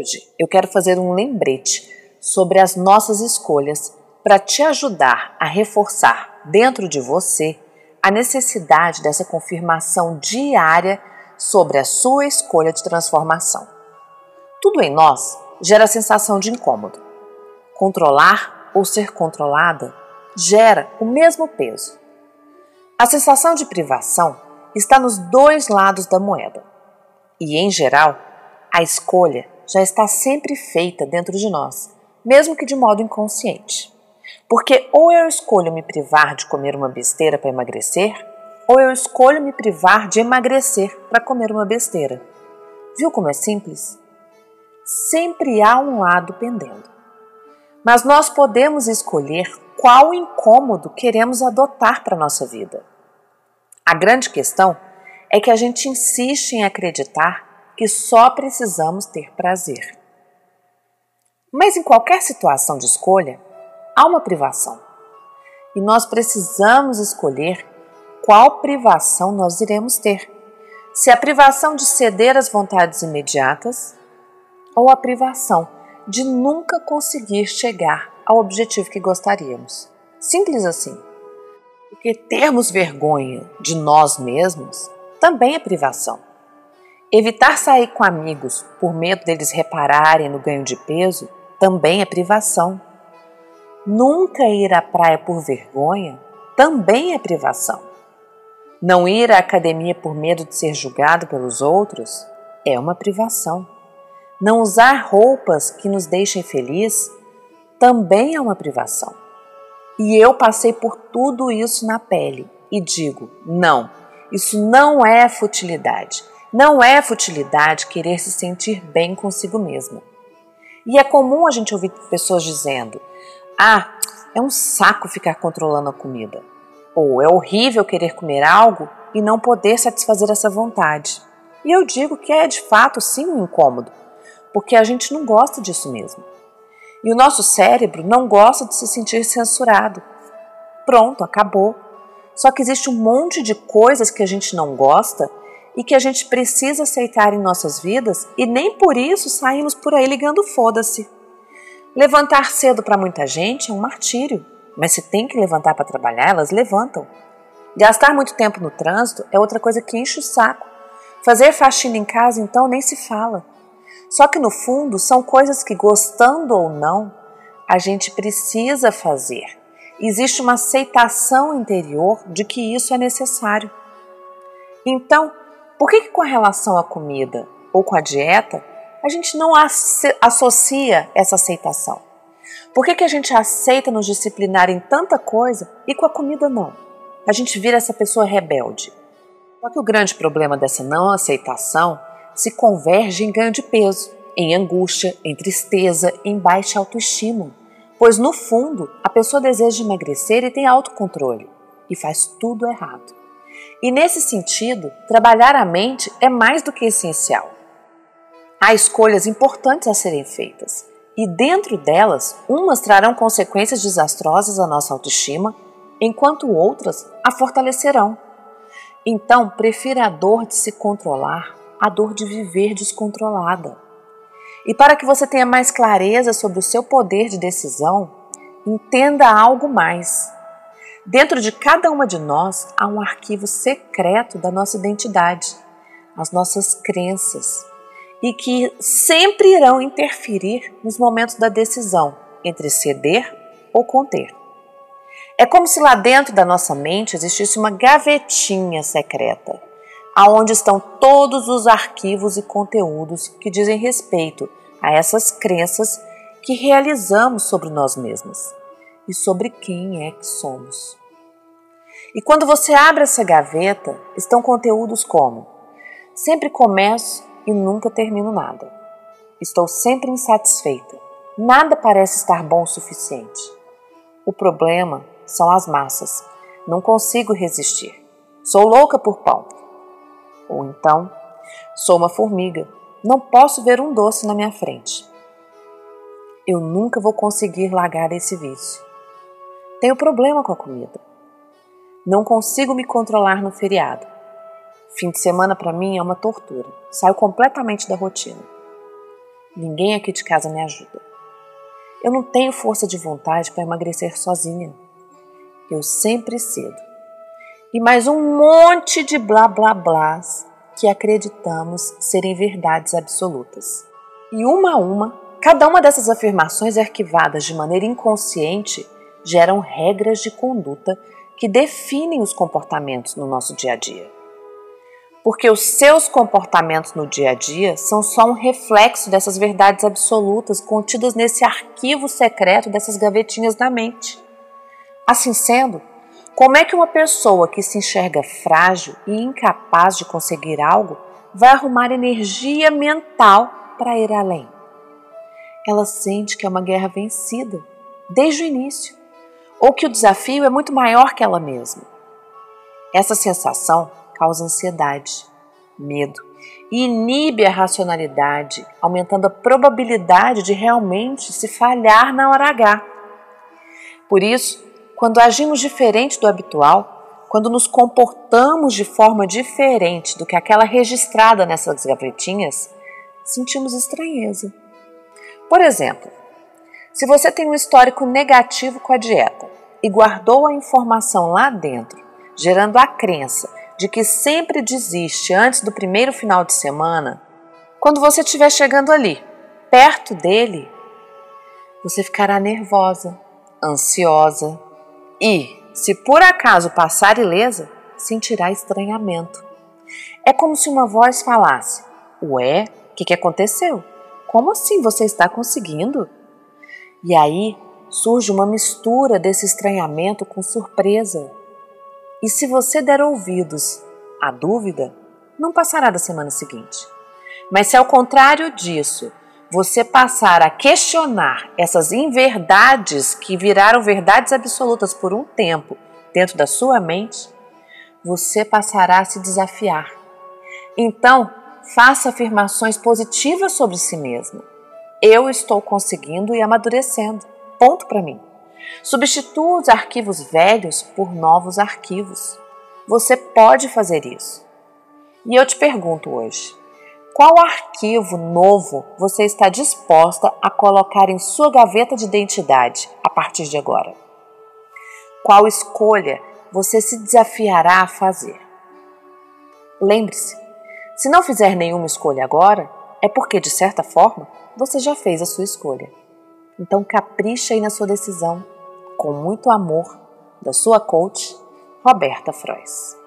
Hoje eu quero fazer um lembrete sobre as nossas escolhas para te ajudar a reforçar dentro de você a necessidade dessa confirmação diária sobre a sua escolha de transformação. Tudo em nós gera sensação de incômodo. Controlar ou ser controlada gera o mesmo peso. A sensação de privação está nos dois lados da moeda. E, em geral, a escolha já está sempre feita dentro de nós, mesmo que de modo inconsciente. Porque ou eu escolho me privar de comer uma besteira para emagrecer, ou eu escolho me privar de emagrecer para comer uma besteira. Viu como é simples? Sempre há um lado pendendo. Mas nós podemos escolher qual incômodo queremos adotar para nossa vida. A grande questão é que a gente insiste em acreditar que só precisamos ter prazer. Mas em qualquer situação de escolha, há uma privação. E nós precisamos escolher qual privação nós iremos ter. Se a privação de ceder às vontades imediatas ou a privação de nunca conseguir chegar ao objetivo que gostaríamos. Simples assim. Porque termos vergonha de nós mesmos também é privação. Evitar sair com amigos por medo deles repararem no ganho de peso também é privação. Nunca ir à praia por vergonha também é privação. Não ir à academia por medo de ser julgado pelos outros é uma privação. Não usar roupas que nos deixem felizes também é uma privação. E eu passei por tudo isso na pele e digo: não, isso não é futilidade. Não é futilidade querer se sentir bem consigo mesma. E é comum a gente ouvir pessoas dizendo: ah, é um saco ficar controlando a comida. Ou é horrível querer comer algo e não poder satisfazer essa vontade. E eu digo que é de fato sim um incômodo, porque a gente não gosta disso mesmo. E o nosso cérebro não gosta de se sentir censurado. Pronto, acabou. Só que existe um monte de coisas que a gente não gosta e que a gente precisa aceitar em nossas vidas e nem por isso saímos por aí ligando foda-se. Levantar cedo para muita gente é um martírio, mas se tem que levantar para trabalhar, elas levantam. Gastar muito tempo no trânsito é outra coisa que enche o saco. Fazer faxina em casa, então, nem se fala. Só que no fundo são coisas que, gostando ou não, a gente precisa fazer. Existe uma aceitação interior de que isso é necessário. Então, por que, que com relação à comida ou com a dieta, a gente não associa essa aceitação? Por que, que a gente aceita nos disciplinar em tanta coisa e com a comida não? A gente vira essa pessoa rebelde. Só que o grande problema dessa não aceitação se converge em ganho de peso, em angústia, em tristeza, em baixa autoestima. Pois no fundo, a pessoa deseja emagrecer e tem autocontrole e faz tudo errado. E nesse sentido, trabalhar a mente é mais do que essencial. Há escolhas importantes a serem feitas, e dentro delas, umas trarão consequências desastrosas à nossa autoestima, enquanto outras a fortalecerão. Então, prefira a dor de se controlar a dor de viver descontrolada. E para que você tenha mais clareza sobre o seu poder de decisão, entenda algo mais. Dentro de cada uma de nós há um arquivo secreto da nossa identidade, as nossas crenças, e que sempre irão interferir nos momentos da decisão entre ceder ou conter. É como se lá dentro da nossa mente existisse uma gavetinha secreta aonde estão todos os arquivos e conteúdos que dizem respeito a essas crenças que realizamos sobre nós mesmos e sobre quem é que somos. E quando você abre essa gaveta, estão conteúdos como: sempre começo e nunca termino nada. Estou sempre insatisfeita. Nada parece estar bom o suficiente. O problema são as massas. Não consigo resistir. Sou louca por pão. Ou então, sou uma formiga, não posso ver um doce na minha frente. Eu nunca vou conseguir largar esse vício. Tenho problema com a comida. Não consigo me controlar no feriado. Fim de semana para mim é uma tortura. Saio completamente da rotina. Ninguém aqui de casa me ajuda. Eu não tenho força de vontade para emagrecer sozinha. Eu sempre cedo. E mais um monte de blá blá blás que acreditamos serem verdades absolutas. E uma a uma, cada uma dessas afirmações arquivadas de maneira inconsciente geram regras de conduta que definem os comportamentos no nosso dia a dia porque os seus comportamentos no dia a dia são só um reflexo dessas verdades absolutas contidas nesse arquivo secreto dessas gavetinhas da mente. Assim sendo, como é que uma pessoa que se enxerga frágil e incapaz de conseguir algo vai arrumar energia mental para ir além? Ela sente que é uma guerra vencida desde o início, ou que o desafio é muito maior que ela mesma. Essa sensação causa ansiedade, medo e inibe a racionalidade, aumentando a probabilidade de realmente se falhar na hora H. Por isso, quando agimos diferente do habitual, quando nos comportamos de forma diferente do que aquela registrada nessas gavetinhas, sentimos estranheza. Por exemplo, se você tem um histórico negativo com a dieta e guardou a informação lá dentro, gerando a crença de que sempre desiste antes do primeiro final de semana, quando você estiver chegando ali, perto dele, você ficará nervosa, ansiosa e, se por acaso passar ilesa, sentirá estranhamento. É como se uma voz falasse: Ué, o que, que aconteceu? Como assim você está conseguindo? E aí surge uma mistura desse estranhamento com surpresa. E se você der ouvidos à dúvida, não passará da semana seguinte. Mas se ao contrário disso, você passar a questionar essas inverdades que viraram verdades absolutas por um tempo dentro da sua mente, você passará a se desafiar. Então, faça afirmações positivas sobre si mesmo. Eu estou conseguindo e amadurecendo. Ponto para mim. Substitua os arquivos velhos por novos arquivos. Você pode fazer isso. E eu te pergunto hoje: qual arquivo novo você está disposta a colocar em sua gaveta de identidade a partir de agora? Qual escolha você se desafiará a fazer? Lembre-se: se não fizer nenhuma escolha agora, é porque, de certa forma, você já fez a sua escolha. Então capricha aí na sua decisão, com muito amor, da sua coach, Roberta Frois.